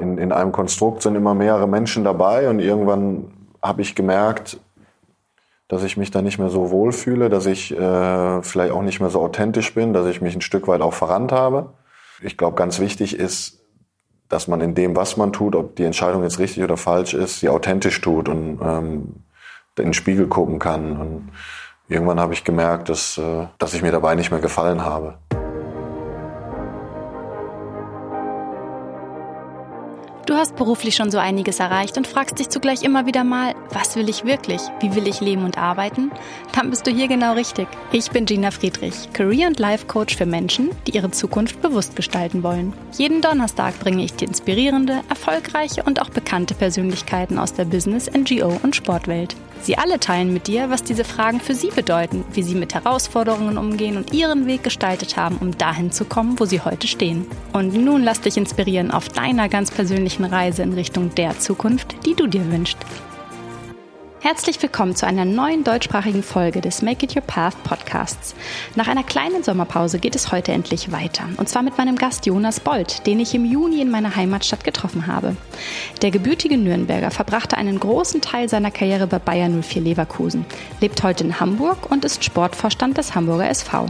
In, in einem Konstrukt sind immer mehrere Menschen dabei und irgendwann habe ich gemerkt, dass ich mich da nicht mehr so wohlfühle, dass ich äh, vielleicht auch nicht mehr so authentisch bin, dass ich mich ein Stück weit auch verrannt habe. Ich glaube, ganz wichtig ist, dass man in dem, was man tut, ob die Entscheidung jetzt richtig oder falsch ist, sie authentisch tut und ähm, in den Spiegel gucken kann. Und irgendwann habe ich gemerkt, dass, äh, dass ich mir dabei nicht mehr gefallen habe. Du hast beruflich schon so einiges erreicht und fragst dich zugleich immer wieder mal, was will ich wirklich? Wie will ich leben und arbeiten? Dann bist du hier genau richtig. Ich bin Gina Friedrich, Career- und Life-Coach für Menschen, die ihre Zukunft bewusst gestalten wollen. Jeden Donnerstag bringe ich dir inspirierende, erfolgreiche und auch bekannte Persönlichkeiten aus der Business-, NGO- und Sportwelt. Sie alle teilen mit dir, was diese Fragen für sie bedeuten, wie sie mit Herausforderungen umgehen und ihren Weg gestaltet haben, um dahin zu kommen, wo sie heute stehen. Und nun lass dich inspirieren auf deiner ganz persönlichen Reise in Richtung der Zukunft, die du dir wünschst. Herzlich willkommen zu einer neuen deutschsprachigen Folge des Make It Your Path Podcasts. Nach einer kleinen Sommerpause geht es heute endlich weiter. Und zwar mit meinem Gast Jonas Bold, den ich im Juni in meiner Heimatstadt getroffen habe. Der gebürtige Nürnberger verbrachte einen großen Teil seiner Karriere bei Bayern 04 Leverkusen, lebt heute in Hamburg und ist Sportvorstand des Hamburger SV.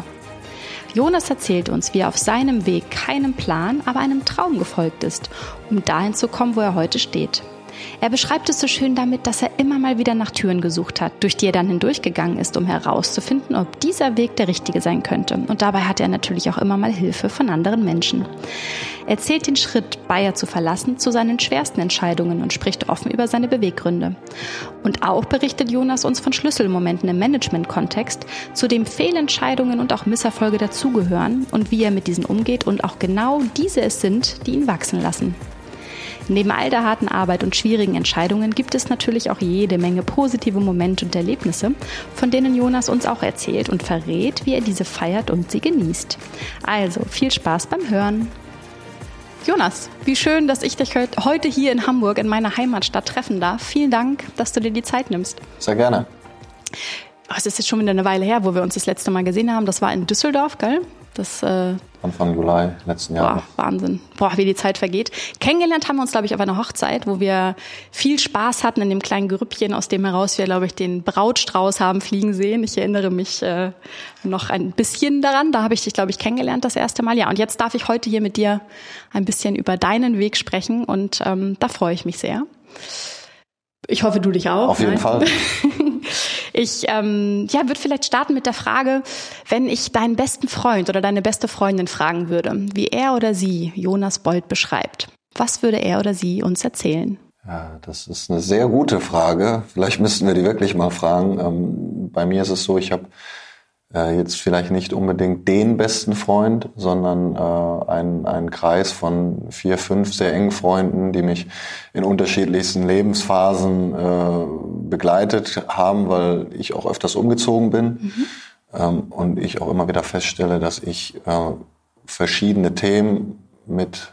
Jonas erzählt uns, wie er auf seinem Weg keinem Plan, aber einem Traum gefolgt ist, um dahin zu kommen, wo er heute steht. Er beschreibt es so schön damit, dass er immer mal wieder nach Türen gesucht hat, durch die er dann hindurchgegangen ist, um herauszufinden, ob dieser Weg der richtige sein könnte. Und dabei hat er natürlich auch immer mal Hilfe von anderen Menschen. Er zählt den Schritt, Bayer zu verlassen, zu seinen schwersten Entscheidungen und spricht offen über seine Beweggründe. Und auch berichtet Jonas uns von Schlüsselmomenten im Management-Kontext, zu dem Fehlentscheidungen und auch Misserfolge dazugehören und wie er mit diesen umgeht und auch genau diese es sind, die ihn wachsen lassen. Neben all der harten Arbeit und schwierigen Entscheidungen gibt es natürlich auch jede Menge positive Momente und Erlebnisse, von denen Jonas uns auch erzählt und verrät, wie er diese feiert und sie genießt. Also viel Spaß beim Hören. Jonas, wie schön, dass ich dich heute hier in Hamburg in meiner Heimatstadt treffen darf. Vielen Dank, dass du dir die Zeit nimmst. Sehr gerne. Es ist jetzt schon wieder eine Weile her, wo wir uns das letzte Mal gesehen haben. Das war in Düsseldorf, gell? Das, äh, Anfang Juli letzten Jahres. Wahnsinn. Boah, wie die Zeit vergeht. Kennengelernt haben wir uns, glaube ich, auf einer Hochzeit, wo wir viel Spaß hatten in dem kleinen Grüppchen, aus dem heraus wir, glaube ich, den Brautstrauß haben fliegen sehen. Ich erinnere mich äh, noch ein bisschen daran. Da habe ich dich, glaube ich, kennengelernt das erste Mal. Ja, und jetzt darf ich heute hier mit dir ein bisschen über deinen Weg sprechen und ähm, da freue ich mich sehr. Ich hoffe, du dich auch. Auf jeden Nein? Fall. Ich ähm, ja, würde vielleicht starten mit der Frage, wenn ich deinen besten Freund oder deine beste Freundin fragen würde, wie er oder sie Jonas Bold beschreibt. Was würde er oder sie uns erzählen? Ja, das ist eine sehr gute Frage. Vielleicht müssten wir die wirklich mal fragen. Ähm, bei mir ist es so, ich habe äh, jetzt vielleicht nicht unbedingt den besten Freund, sondern äh, ein, ein Kreis von vier, fünf sehr engen Freunden, die mich in unterschiedlichsten Lebensphasen äh, begleitet haben, weil ich auch öfters umgezogen bin mhm. ähm, und ich auch immer wieder feststelle, dass ich äh, verschiedene Themen mit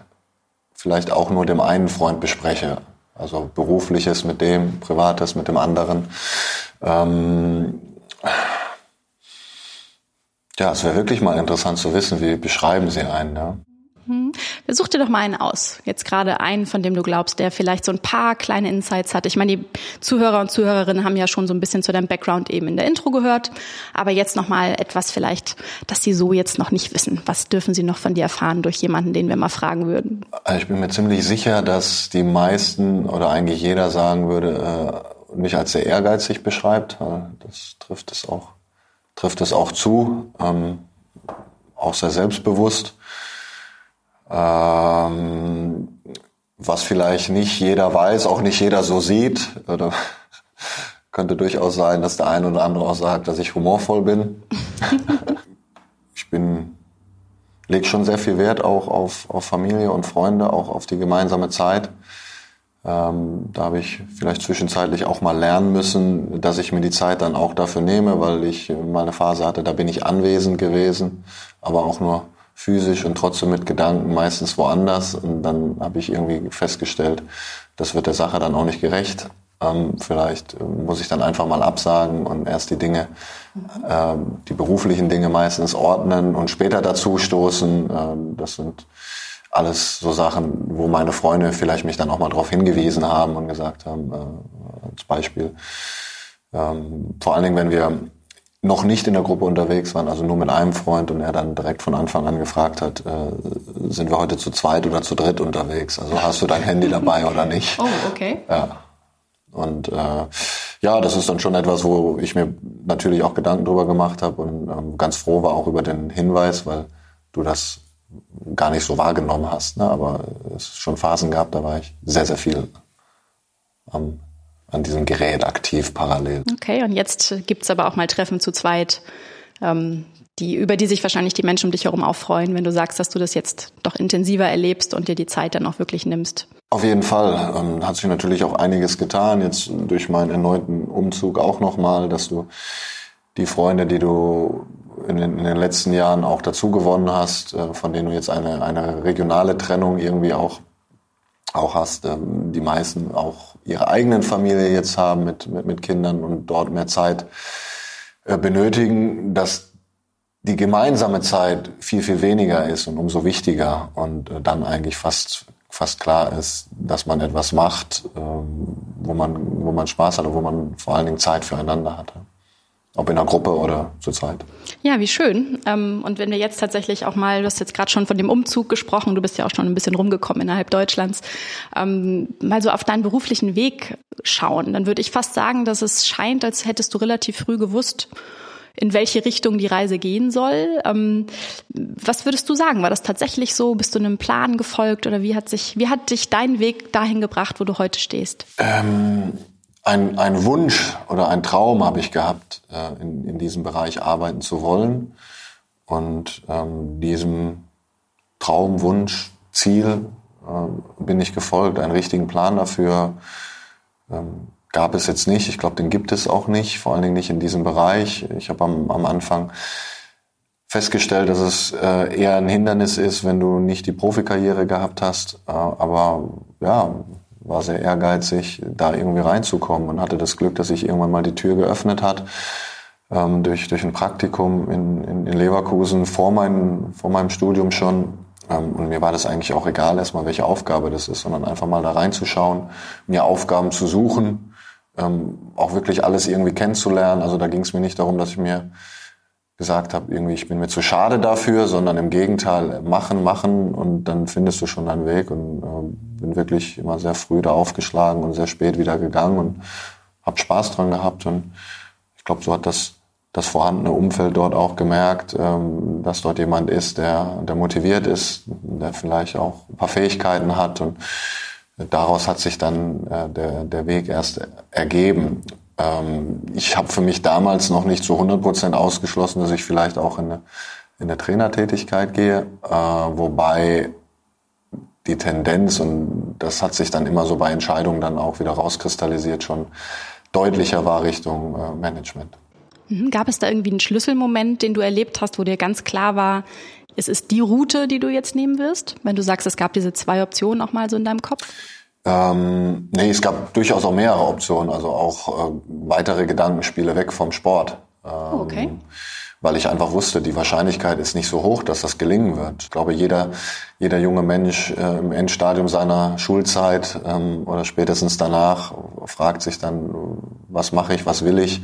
vielleicht auch nur dem einen Freund bespreche. Also berufliches mit dem, privates mit dem anderen. Ähm, ja, es wäre wirklich mal interessant zu wissen, wie beschreiben Sie einen. Mhm. Such dir doch mal einen aus. Jetzt gerade einen, von dem du glaubst, der vielleicht so ein paar kleine Insights hat. Ich meine, die Zuhörer und Zuhörerinnen haben ja schon so ein bisschen zu deinem Background eben in der Intro gehört. Aber jetzt noch mal etwas vielleicht, das sie so jetzt noch nicht wissen. Was dürfen sie noch von dir erfahren durch jemanden, den wir mal fragen würden? Ich bin mir ziemlich sicher, dass die meisten oder eigentlich jeder sagen würde, äh, mich als sehr ehrgeizig beschreibt. Das trifft es auch trifft es auch zu, ähm, auch sehr selbstbewusst. Ähm, was vielleicht nicht jeder weiß, auch nicht jeder so sieht. Oder könnte durchaus sein, dass der eine oder andere auch sagt, dass ich humorvoll bin. ich bin lege schon sehr viel Wert auch auf, auf Familie und Freunde, auch auf die gemeinsame Zeit. Ähm, da habe ich vielleicht zwischenzeitlich auch mal lernen müssen, dass ich mir die Zeit dann auch dafür nehme, weil ich mal eine Phase hatte, da bin ich anwesend gewesen, aber auch nur physisch und trotzdem mit Gedanken meistens woanders. Und dann habe ich irgendwie festgestellt, das wird der Sache dann auch nicht gerecht. Ähm, vielleicht muss ich dann einfach mal absagen und erst die Dinge, ähm, die beruflichen Dinge meistens ordnen und später dazu stoßen. Ähm, das sind alles so Sachen, wo meine Freunde vielleicht mich dann auch mal darauf hingewiesen haben und gesagt haben, äh, als Beispiel. Ähm, vor allen Dingen, wenn wir noch nicht in der Gruppe unterwegs waren, also nur mit einem Freund und er dann direkt von Anfang an gefragt hat, äh, sind wir heute zu zweit oder zu dritt unterwegs? Also hast du dein Handy dabei oder nicht? Oh, okay. Ja. Und äh, ja, das ist dann schon etwas, wo ich mir natürlich auch Gedanken drüber gemacht habe und ähm, ganz froh war auch über den Hinweis, weil du das gar nicht so wahrgenommen hast. Ne? Aber es schon Phasen gab, da war ich sehr, sehr viel am, an diesem Gerät aktiv parallel. Okay, und jetzt gibt's aber auch mal Treffen zu zweit, ähm, die, über die sich wahrscheinlich die Menschen um dich herum auch freuen, wenn du sagst, dass du das jetzt doch intensiver erlebst und dir die Zeit dann auch wirklich nimmst. Auf jeden Fall. Ähm, hat sich natürlich auch einiges getan, jetzt durch meinen erneuten Umzug auch nochmal, dass du die Freunde, die du in den, in den letzten Jahren auch dazu gewonnen hast, äh, von denen du jetzt eine, eine regionale Trennung irgendwie auch, auch hast, ähm, die meisten auch ihre eigenen Familie jetzt haben mit, mit, mit Kindern und dort mehr Zeit äh, benötigen, dass die gemeinsame Zeit viel, viel weniger ist und umso wichtiger und äh, dann eigentlich fast, fast klar ist, dass man etwas macht, ähm, wo man, wo man Spaß hat und wo man vor allen Dingen Zeit füreinander hat. Ob in der Gruppe oder zur Zeit. Ja, wie schön. Ähm, und wenn wir jetzt tatsächlich auch mal, du hast jetzt gerade schon von dem Umzug gesprochen, du bist ja auch schon ein bisschen rumgekommen innerhalb Deutschlands, ähm, mal so auf deinen beruflichen Weg schauen, dann würde ich fast sagen, dass es scheint, als hättest du relativ früh gewusst, in welche Richtung die Reise gehen soll. Ähm, was würdest du sagen? War das tatsächlich so? Bist du einem Plan gefolgt oder wie hat sich, wie hat dich dein Weg dahin gebracht, wo du heute stehst? Ähm ein, ein Wunsch oder ein Traum habe ich gehabt, äh, in, in diesem Bereich arbeiten zu wollen. Und ähm, diesem Traum, Wunsch, Ziel äh, bin ich gefolgt. Einen richtigen Plan dafür ähm, gab es jetzt nicht. Ich glaube, den gibt es auch nicht, vor allen Dingen nicht in diesem Bereich. Ich habe am, am Anfang festgestellt, dass es äh, eher ein Hindernis ist, wenn du nicht die Profikarriere gehabt hast. Äh, aber ja, war sehr ehrgeizig, da irgendwie reinzukommen und hatte das Glück, dass sich irgendwann mal die Tür geöffnet hat ähm, durch, durch ein Praktikum in, in, in Leverkusen vor, mein, vor meinem Studium schon. Ähm, und mir war das eigentlich auch egal erstmal, welche Aufgabe das ist, sondern einfach mal da reinzuschauen, mir Aufgaben zu suchen, ähm, auch wirklich alles irgendwie kennenzulernen. Also da ging es mir nicht darum, dass ich mir gesagt habe, irgendwie, ich bin mir zu schade dafür, sondern im Gegenteil, machen, machen und dann findest du schon deinen Weg und äh, bin wirklich immer sehr früh da aufgeschlagen und sehr spät wieder gegangen und habe Spaß dran gehabt und ich glaube, so hat das das vorhandene Umfeld dort auch gemerkt, ähm, dass dort jemand ist, der, der motiviert ist, der vielleicht auch ein paar Fähigkeiten hat und daraus hat sich dann äh, der, der Weg erst ergeben. Ähm, ich habe für mich damals noch nicht zu 100 Prozent ausgeschlossen, dass ich vielleicht auch in eine, in Trainertätigkeit gehe, äh, wobei die Tendenz, und das hat sich dann immer so bei Entscheidungen dann auch wieder rauskristallisiert, schon deutlicher war Richtung äh, Management. Mhm. Gab es da irgendwie einen Schlüsselmoment, den du erlebt hast, wo dir ganz klar war, es ist die Route, die du jetzt nehmen wirst? Wenn du sagst, es gab diese zwei Optionen auch mal so in deinem Kopf? Ähm, nee, es gab durchaus auch mehrere Optionen, also auch äh, weitere Gedankenspiele weg vom Sport. Ähm, oh, okay. Weil ich einfach wusste, die Wahrscheinlichkeit ist nicht so hoch, dass das gelingen wird. Ich glaube, jeder, jeder junge Mensch äh, im Endstadium seiner Schulzeit ähm, oder spätestens danach fragt sich dann, was mache ich, was will ich,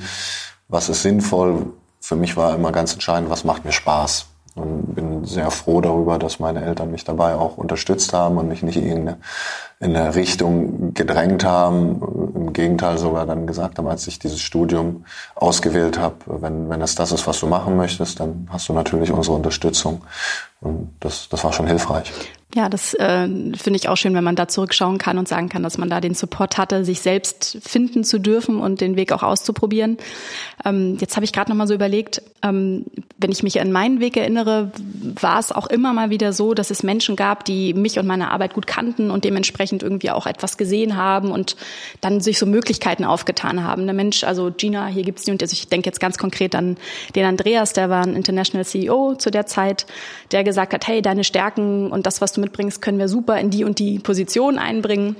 was ist sinnvoll. Für mich war immer ganz entscheidend, was macht mir Spaß und bin sehr froh darüber, dass meine Eltern mich dabei auch unterstützt haben und mich nicht in eine Richtung gedrängt haben. Im Gegenteil sogar dann gesagt haben, als ich dieses Studium ausgewählt habe, wenn, wenn es das ist, was du machen möchtest, dann hast du natürlich unsere Unterstützung. Und das, das war schon hilfreich. Ja, das äh, finde ich auch schön, wenn man da zurückschauen kann und sagen kann, dass man da den Support hatte, sich selbst finden zu dürfen und den Weg auch auszuprobieren. Ähm, jetzt habe ich gerade noch mal so überlegt, ähm, wenn ich mich an meinen Weg erinnere, war es auch immer mal wieder so, dass es Menschen gab, die mich und meine Arbeit gut kannten und dementsprechend irgendwie auch etwas gesehen haben und dann sich so Möglichkeiten aufgetan haben. Der Mensch, also Gina, hier gibt's die und also ich denke jetzt ganz konkret an den Andreas, der war ein International CEO zu der Zeit, der gesagt hat, hey, deine Stärken und das, was du mitbringst, können wir super in die und die Position einbringen.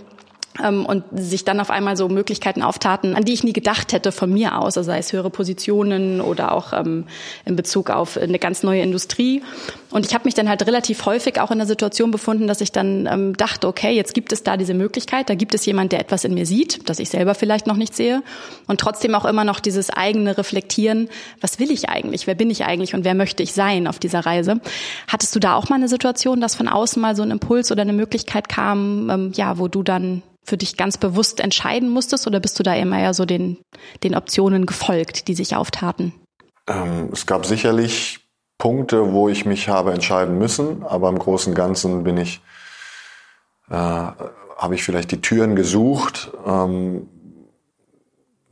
Ähm, und sich dann auf einmal so Möglichkeiten auftaten, an die ich nie gedacht hätte von mir aus, also sei es höhere Positionen oder auch ähm, in Bezug auf eine ganz neue Industrie. Und ich habe mich dann halt relativ häufig auch in der Situation befunden, dass ich dann ähm, dachte, okay, jetzt gibt es da diese Möglichkeit, da gibt es jemand, der etwas in mir sieht, das ich selber vielleicht noch nicht sehe und trotzdem auch immer noch dieses eigene Reflektieren, was will ich eigentlich, wer bin ich eigentlich und wer möchte ich sein auf dieser Reise. Hattest du da auch mal eine Situation, dass von außen mal so ein Impuls oder eine Möglichkeit kam, ähm, ja, wo du dann für dich ganz bewusst entscheiden musstest oder bist du da immer ja so den, den Optionen gefolgt, die sich auftaten? Ähm, es gab sicherlich Punkte, wo ich mich habe entscheiden müssen, aber im Großen und Ganzen bin ich, äh, habe ich vielleicht die Türen gesucht. Ähm,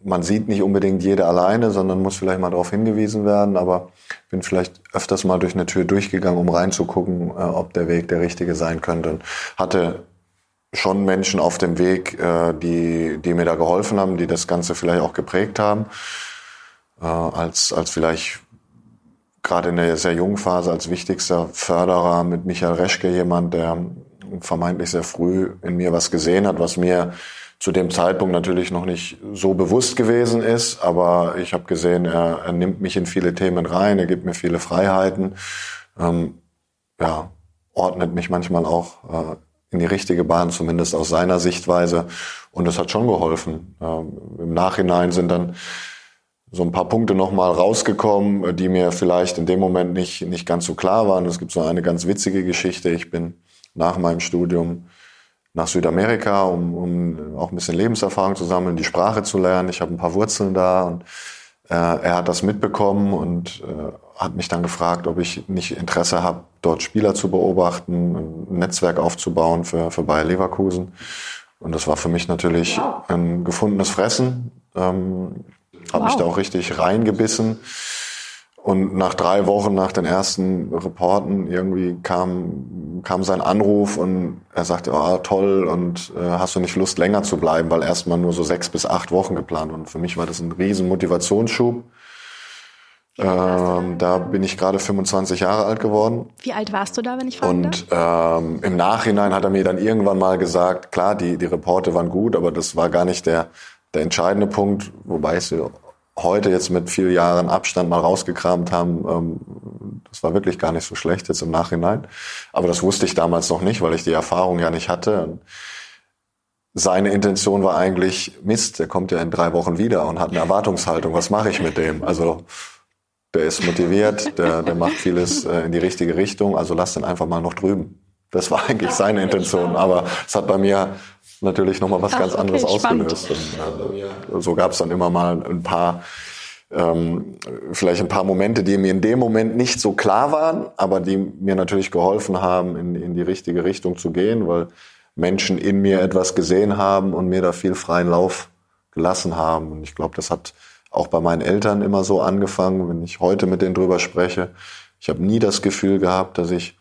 man sieht nicht unbedingt jede alleine, sondern muss vielleicht mal darauf hingewiesen werden, aber bin vielleicht öfters mal durch eine Tür durchgegangen, um reinzugucken, äh, ob der Weg der richtige sein könnte. Und hatte schon Menschen auf dem Weg, äh, die, die mir da geholfen haben, die das Ganze vielleicht auch geprägt haben. Äh, als, als vielleicht gerade in der sehr jungen Phase als wichtigster Förderer mit Michael Reschke jemand, der vermeintlich sehr früh in mir was gesehen hat, was mir zu dem Zeitpunkt natürlich noch nicht so bewusst gewesen ist, aber ich habe gesehen, er, er nimmt mich in viele Themen rein, er gibt mir viele Freiheiten, ähm, ja, ordnet mich manchmal auch äh, in die richtige Bahn, zumindest aus seiner Sichtweise. Und das hat schon geholfen. Ähm, Im Nachhinein sind dann so ein paar Punkte nochmal rausgekommen, die mir vielleicht in dem Moment nicht, nicht ganz so klar waren. Es gibt so eine ganz witzige Geschichte. Ich bin nach meinem Studium nach Südamerika, um, um auch ein bisschen Lebenserfahrung zu sammeln, die Sprache zu lernen. Ich habe ein paar Wurzeln da und äh, er hat das mitbekommen und äh, hat mich dann gefragt, ob ich nicht Interesse habe, dort Spieler zu beobachten, ein Netzwerk aufzubauen für, für Bayer Leverkusen. Und das war für mich natürlich wow. ein gefundenes Fressen. Ähm, habe wow. mich da auch richtig reingebissen. Und nach drei Wochen nach den ersten Reporten irgendwie kam, kam sein Anruf und er sagte, oh, toll und äh, hast du nicht Lust länger zu bleiben, weil erstmal nur so sechs bis acht Wochen geplant. Und für mich war das ein riesen Motivationsschub. Ähm, da bin ich gerade 25 Jahre alt geworden. Wie alt warst du da, wenn ich fragen Und ähm, im Nachhinein hat er mir dann irgendwann mal gesagt, klar, die, die Reporte waren gut, aber das war gar nicht der, der entscheidende Punkt, wobei ich sie heute jetzt mit vier Jahren Abstand mal rausgekramt haben, ähm, das war wirklich gar nicht so schlecht jetzt im Nachhinein. Aber das wusste ich damals noch nicht, weil ich die Erfahrung ja nicht hatte. Und seine Intention war eigentlich, Mist, der kommt ja in drei Wochen wieder und hat eine Erwartungshaltung. Was mache ich mit dem? Also der ist motiviert, der, der macht vieles äh, in die richtige Richtung, also lass den einfach mal noch drüben. Das war eigentlich seine Intention. Aber es hat bei mir natürlich nochmal was Ach, ganz anderes okay, ausgelöst. Und, äh, so gab es dann immer mal ein paar, ähm, vielleicht ein paar Momente, die mir in dem Moment nicht so klar waren, aber die mir natürlich geholfen haben, in, in die richtige Richtung zu gehen, weil Menschen in mir etwas gesehen haben und mir da viel freien Lauf gelassen haben. Und ich glaube, das hat auch bei meinen Eltern immer so angefangen, wenn ich heute mit denen drüber spreche. Ich habe nie das Gefühl gehabt, dass ich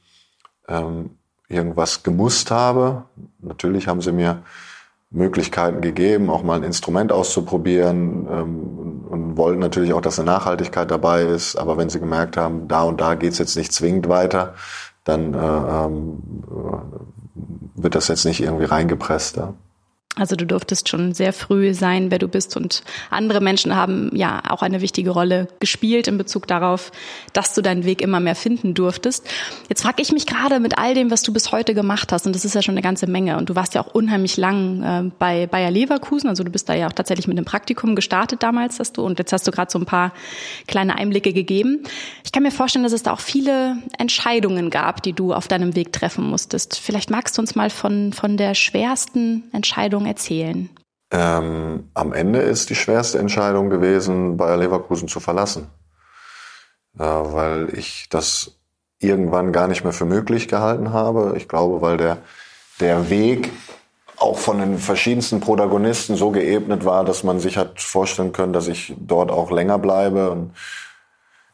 ähm, irgendwas gemusst habe. Natürlich haben sie mir Möglichkeiten gegeben, auch mal ein Instrument auszuprobieren ähm, und wollten natürlich auch, dass eine Nachhaltigkeit dabei ist. Aber wenn sie gemerkt haben, da und da geht's jetzt nicht zwingend weiter, dann äh, ähm, wird das jetzt nicht irgendwie reingepresst. Ja. Also du durftest schon sehr früh sein, wer du bist und andere Menschen haben ja auch eine wichtige Rolle gespielt in Bezug darauf, dass du deinen Weg immer mehr finden durftest. Jetzt frage ich mich gerade mit all dem, was du bis heute gemacht hast und das ist ja schon eine ganze Menge und du warst ja auch unheimlich lang äh, bei Bayer Leverkusen, also du bist da ja auch tatsächlich mit einem Praktikum gestartet damals, hast du und jetzt hast du gerade so ein paar kleine Einblicke gegeben. Ich kann mir vorstellen, dass es da auch viele Entscheidungen gab, die du auf deinem Weg treffen musstest. Vielleicht magst du uns mal von von der schwersten Entscheidung Entscheidung erzählen? Ähm, am Ende ist die schwerste Entscheidung gewesen, Bayer Leverkusen zu verlassen, äh, weil ich das irgendwann gar nicht mehr für möglich gehalten habe. Ich glaube, weil der, der Weg auch von den verschiedensten Protagonisten so geebnet war, dass man sich hat vorstellen können, dass ich dort auch länger bleibe und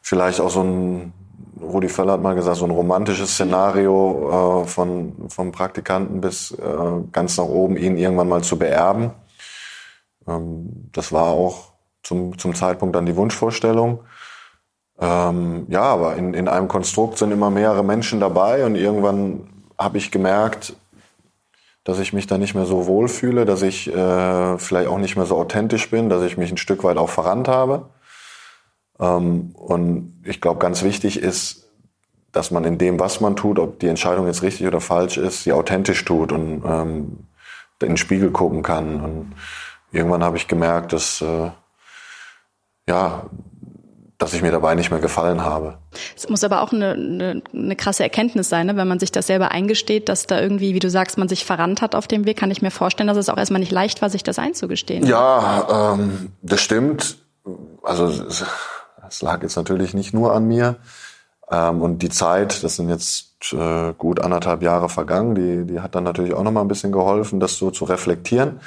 vielleicht auch so ein Rudi Völler hat mal gesagt, so ein romantisches Szenario äh, von vom Praktikanten bis äh, ganz nach oben, ihn irgendwann mal zu beerben. Ähm, das war auch zum, zum Zeitpunkt dann die Wunschvorstellung. Ähm, ja, aber in, in einem Konstrukt sind immer mehrere Menschen dabei und irgendwann habe ich gemerkt, dass ich mich da nicht mehr so wohlfühle, dass ich äh, vielleicht auch nicht mehr so authentisch bin, dass ich mich ein Stück weit auch verrannt habe. Ähm, und ich glaube, ganz wichtig ist, dass man in dem, was man tut, ob die Entscheidung jetzt richtig oder falsch ist, sie authentisch tut und ähm, in den Spiegel gucken kann. Und irgendwann habe ich gemerkt, dass äh, ja, dass ich mir dabei nicht mehr gefallen habe. Es muss aber auch eine, eine, eine krasse Erkenntnis sein, ne? wenn man sich das selber eingesteht, dass da irgendwie, wie du sagst, man sich verrannt hat auf dem Weg, kann ich mir vorstellen, dass es auch erstmal nicht leicht war, sich das einzugestehen. Ja, ähm, das stimmt. Also es, lag jetzt natürlich nicht nur an mir. Ähm, und die Zeit, das sind jetzt äh, gut anderthalb Jahre vergangen, die, die hat dann natürlich auch nochmal ein bisschen geholfen, das so zu reflektieren.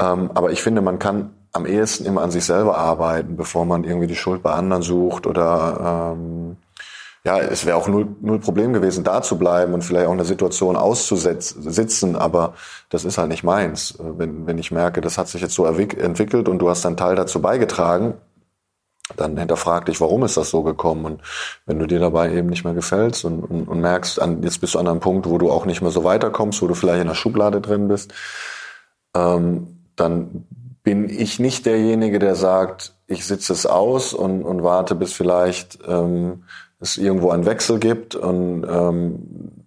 Ähm, aber ich finde, man kann am ehesten immer an sich selber arbeiten, bevor man irgendwie die Schuld bei anderen sucht oder ähm, ja, es wäre auch null, null Problem gewesen, da zu bleiben und vielleicht auch eine Situation auszusitzen, aber das ist halt nicht meins. Wenn, wenn ich merke, das hat sich jetzt so entwickelt und du hast einen Teil dazu beigetragen, dann hinterfrag dich, warum ist das so gekommen? Und wenn du dir dabei eben nicht mehr gefällst und, und, und merkst, an, jetzt bist du an einem Punkt, wo du auch nicht mehr so weiterkommst, wo du vielleicht in der Schublade drin bist, ähm, dann bin ich nicht derjenige, der sagt, ich sitze es aus und, und warte, bis vielleicht ähm, es irgendwo einen Wechsel gibt und ähm,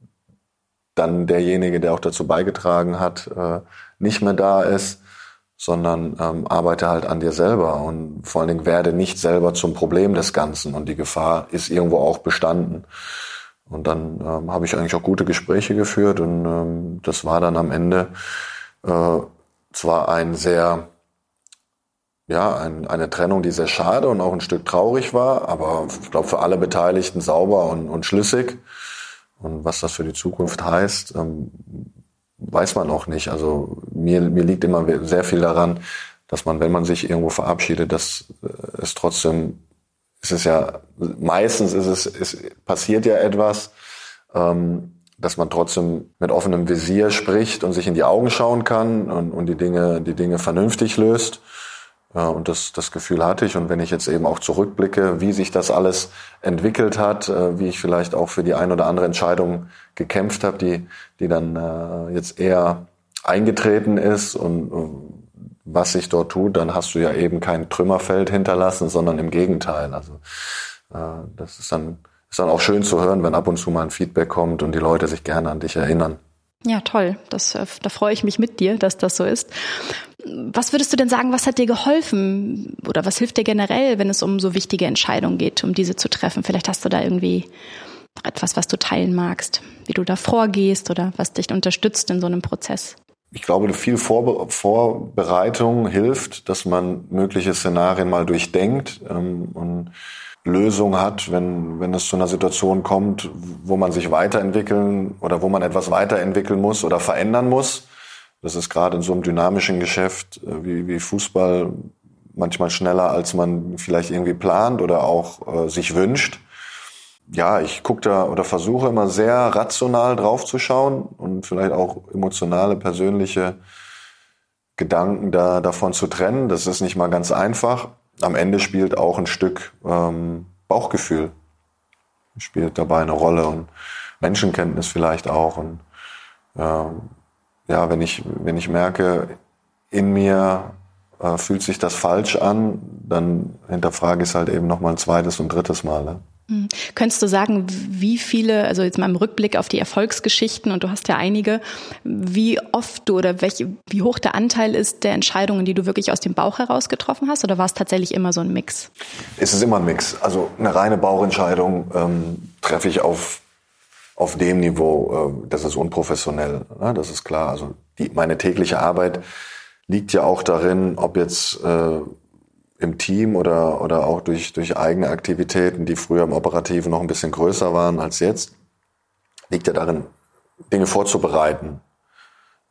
dann derjenige, der auch dazu beigetragen hat, äh, nicht mehr da ist, sondern ähm, arbeite halt an dir selber und vor allen Dingen werde nicht selber zum Problem des Ganzen und die Gefahr ist irgendwo auch bestanden. Und dann ähm, habe ich eigentlich auch gute Gespräche geführt und ähm, das war dann am Ende äh, zwar ein sehr ja, ein, eine Trennung, die sehr schade und auch ein Stück traurig war, aber ich glaube für alle Beteiligten sauber und, und schlüssig. Und was das für die Zukunft heißt, ähm, weiß man auch nicht. Also mir, mir liegt immer sehr viel daran, dass man, wenn man sich irgendwo verabschiedet, dass äh, es trotzdem, es ist ja, meistens ist es, es passiert ja etwas, ähm, dass man trotzdem mit offenem Visier spricht und sich in die Augen schauen kann und, und die Dinge, die Dinge vernünftig löst. Und das, das Gefühl hatte ich. Und wenn ich jetzt eben auch zurückblicke, wie sich das alles entwickelt hat, äh, wie ich vielleicht auch für die ein oder andere Entscheidung gekämpft habe, die, die dann äh, jetzt eher eingetreten ist und äh, was sich dort tut, dann hast du ja eben kein Trümmerfeld hinterlassen, sondern im Gegenteil. Also äh, das ist dann, ist dann auch schön zu hören, wenn ab und zu mal ein Feedback kommt und die Leute sich gerne an dich erinnern. Ja, toll. Das, da freue ich mich mit dir, dass das so ist. Was würdest du denn sagen, was hat dir geholfen oder was hilft dir generell, wenn es um so wichtige Entscheidungen geht, um diese zu treffen? Vielleicht hast du da irgendwie etwas, was du teilen magst, wie du da vorgehst oder was dich unterstützt in so einem Prozess. Ich glaube, viel Vorbe Vorbereitung hilft, dass man mögliche Szenarien mal durchdenkt ähm, und Lösung hat, wenn, wenn es zu einer Situation kommt, wo man sich weiterentwickeln oder wo man etwas weiterentwickeln muss oder verändern muss das ist gerade in so einem dynamischen Geschäft äh, wie, wie Fußball manchmal schneller, als man vielleicht irgendwie plant oder auch äh, sich wünscht. Ja, ich gucke da oder versuche immer sehr rational draufzuschauen und vielleicht auch emotionale, persönliche Gedanken da davon zu trennen. Das ist nicht mal ganz einfach. Am Ende spielt auch ein Stück ähm, Bauchgefühl spielt dabei eine Rolle und Menschenkenntnis vielleicht auch und ähm, ja, wenn ich, wenn ich merke, in mir äh, fühlt sich das falsch an, dann hinterfrage ich es halt eben noch mal ein zweites und drittes Mal. Ne? Hm. Könntest du sagen, wie viele, also jetzt mal im Rückblick auf die Erfolgsgeschichten, und du hast ja einige, wie oft du oder welche, wie hoch der Anteil ist der Entscheidungen, die du wirklich aus dem Bauch heraus getroffen hast, oder war es tatsächlich immer so ein Mix? Es ist immer ein Mix. Also eine reine Bauchentscheidung ähm, treffe ich auf auf dem Niveau, äh, das ist unprofessionell, ne? das ist klar. Also die, meine tägliche Arbeit liegt ja auch darin, ob jetzt äh, im Team oder, oder auch durch, durch eigene Aktivitäten, die früher im Operativen noch ein bisschen größer waren als jetzt, liegt ja darin, Dinge vorzubereiten,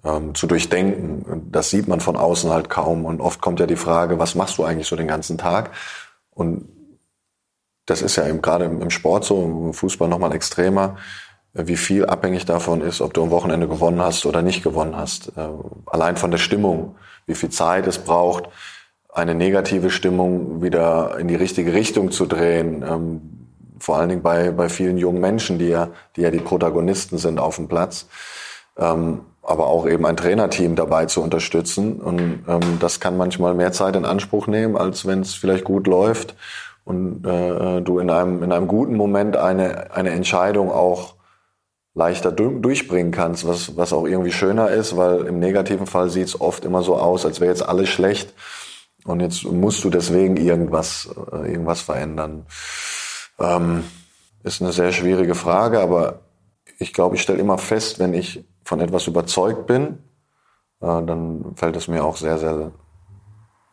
ähm, zu durchdenken. Das sieht man von außen halt kaum. Und oft kommt ja die Frage, was machst du eigentlich so den ganzen Tag? Und das ist ja eben gerade im, im Sport so, im Fußball nochmal extremer wie viel abhängig davon ist, ob du am Wochenende gewonnen hast oder nicht gewonnen hast. Äh, allein von der Stimmung, wie viel Zeit es braucht, eine negative Stimmung wieder in die richtige Richtung zu drehen. Ähm, vor allen Dingen bei, bei vielen jungen Menschen, die ja, die ja die Protagonisten sind auf dem Platz. Ähm, aber auch eben ein Trainerteam dabei zu unterstützen. Und ähm, das kann manchmal mehr Zeit in Anspruch nehmen, als wenn es vielleicht gut läuft und äh, du in einem, in einem guten Moment eine, eine Entscheidung auch leichter durchbringen kannst, was, was auch irgendwie schöner ist, weil im negativen Fall sieht es oft immer so aus, als wäre jetzt alles schlecht und jetzt musst du deswegen irgendwas, äh, irgendwas verändern. Ähm, ist eine sehr schwierige Frage, aber ich glaube, ich stelle immer fest, wenn ich von etwas überzeugt bin, äh, dann fällt es mir auch sehr, sehr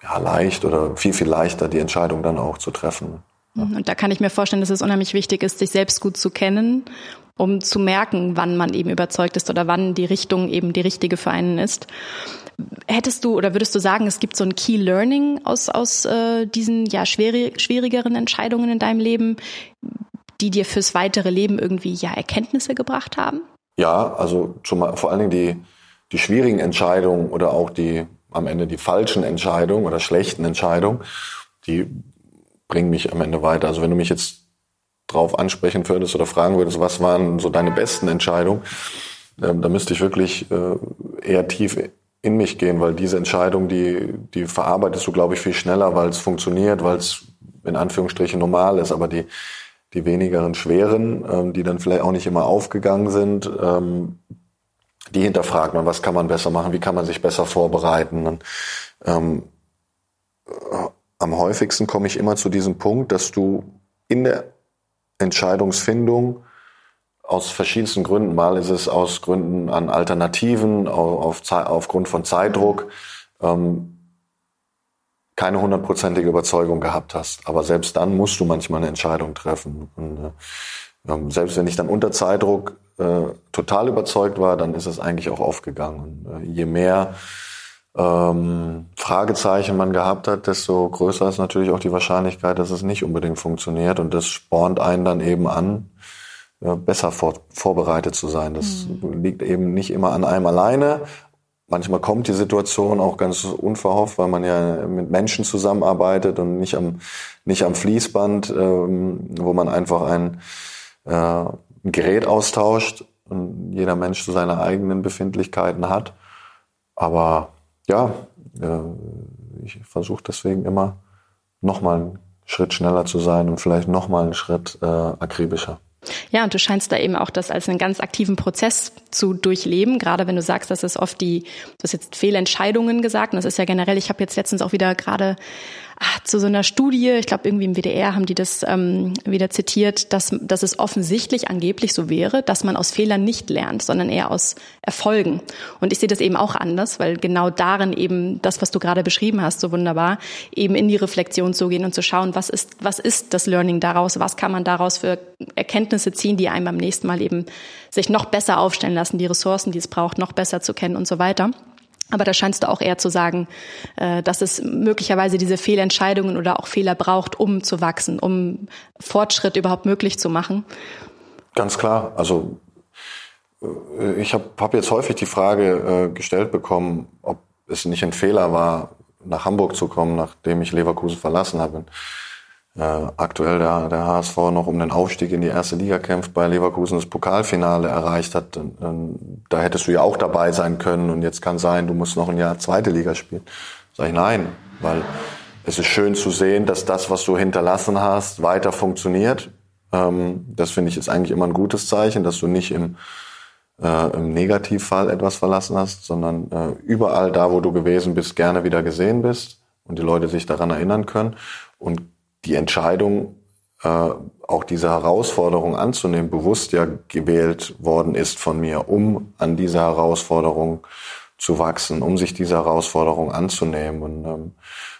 ja, leicht oder viel, viel leichter, die Entscheidung dann auch zu treffen. Und da kann ich mir vorstellen, dass es unheimlich wichtig ist, sich selbst gut zu kennen, um zu merken, wann man eben überzeugt ist oder wann die Richtung eben die richtige für einen ist. Hättest du oder würdest du sagen, es gibt so ein Key Learning aus, aus äh, diesen ja schwere, schwierigeren Entscheidungen in deinem Leben, die dir fürs weitere Leben irgendwie ja Erkenntnisse gebracht haben? Ja, also zum, vor allen Dingen die, die schwierigen Entscheidungen oder auch die am Ende die falschen Entscheidungen oder schlechten Entscheidungen, die bringen mich am Ende weiter. Also wenn du mich jetzt drauf ansprechen würdest oder fragen würdest, was waren so deine besten Entscheidungen, ähm, da müsste ich wirklich äh, eher tief in mich gehen, weil diese Entscheidung, die, die verarbeitest du, glaube ich, viel schneller, weil es funktioniert, weil es in Anführungsstrichen normal ist. Aber die, die wenigeren schweren, ähm, die dann vielleicht auch nicht immer aufgegangen sind, ähm, die hinterfragt man, was kann man besser machen, wie kann man sich besser vorbereiten. Und, ähm, äh, am häufigsten komme ich immer zu diesem Punkt, dass du in der Entscheidungsfindung aus verschiedensten Gründen, mal ist es aus Gründen an Alternativen, auf, auf, aufgrund von Zeitdruck, ähm, keine hundertprozentige Überzeugung gehabt hast. Aber selbst dann musst du manchmal eine Entscheidung treffen. Und, äh, ähm, selbst wenn ich dann unter Zeitdruck äh, total überzeugt war, dann ist es eigentlich auch aufgegangen. Und, äh, je mehr ähm, Fragezeichen man gehabt hat, desto größer ist natürlich auch die Wahrscheinlichkeit, dass es nicht unbedingt funktioniert. Und das spornt einen dann eben an, ja, besser vor, vorbereitet zu sein. Das mhm. liegt eben nicht immer an einem alleine. Manchmal kommt die Situation auch ganz unverhofft, weil man ja mit Menschen zusammenarbeitet und nicht am, nicht am Fließband, ähm, wo man einfach ein, äh, ein Gerät austauscht und jeder Mensch so seine eigenen Befindlichkeiten hat. Aber ja, äh, ich versuche deswegen immer nochmal einen Schritt schneller zu sein und vielleicht nochmal einen Schritt äh, akribischer. Ja, und du scheinst da eben auch das als einen ganz aktiven Prozess zu durchleben, gerade wenn du sagst, dass es oft die, du hast jetzt Fehlentscheidungen gesagt, und das ist ja generell, ich habe jetzt letztens auch wieder gerade ach, zu so einer Studie, ich glaube irgendwie im WDR haben die das ähm, wieder zitiert, dass, dass es offensichtlich angeblich so wäre, dass man aus Fehlern nicht lernt, sondern eher aus Erfolgen. Und ich sehe das eben auch anders, weil genau darin eben das, was du gerade beschrieben hast, so wunderbar, eben in die Reflexion zu gehen und zu schauen, was ist, was ist das Learning daraus, was kann man daraus für Erkenntnisse ziehen, die einem beim nächsten Mal eben sich noch besser aufstellen lassen, die Ressourcen, die es braucht, noch besser zu kennen und so weiter. Aber da scheinst du auch eher zu sagen, äh, dass es möglicherweise diese Fehlentscheidungen oder auch Fehler braucht, um zu wachsen, um Fortschritt überhaupt möglich zu machen. Ganz klar. Also äh, ich habe hab jetzt häufig die Frage äh, gestellt bekommen, ob es nicht ein Fehler war, nach Hamburg zu kommen, nachdem ich Leverkusen verlassen habe äh, aktuell der, der HSV noch um den Aufstieg in die erste Liga kämpft, bei Leverkusen das Pokalfinale erreicht hat, dann, da hättest du ja auch dabei sein können und jetzt kann sein, du musst noch ein Jahr zweite Liga spielen. Sag ich nein, weil es ist schön zu sehen, dass das, was du hinterlassen hast, weiter funktioniert. Ähm, das finde ich jetzt eigentlich immer ein gutes Zeichen, dass du nicht im, äh, im Negativfall etwas verlassen hast, sondern äh, überall da, wo du gewesen bist, gerne wieder gesehen bist und die Leute sich daran erinnern können. Und die Entscheidung, äh, auch diese Herausforderung anzunehmen, bewusst ja gewählt worden ist von mir, um an dieser Herausforderung zu wachsen, um sich dieser Herausforderung anzunehmen. Und ähm,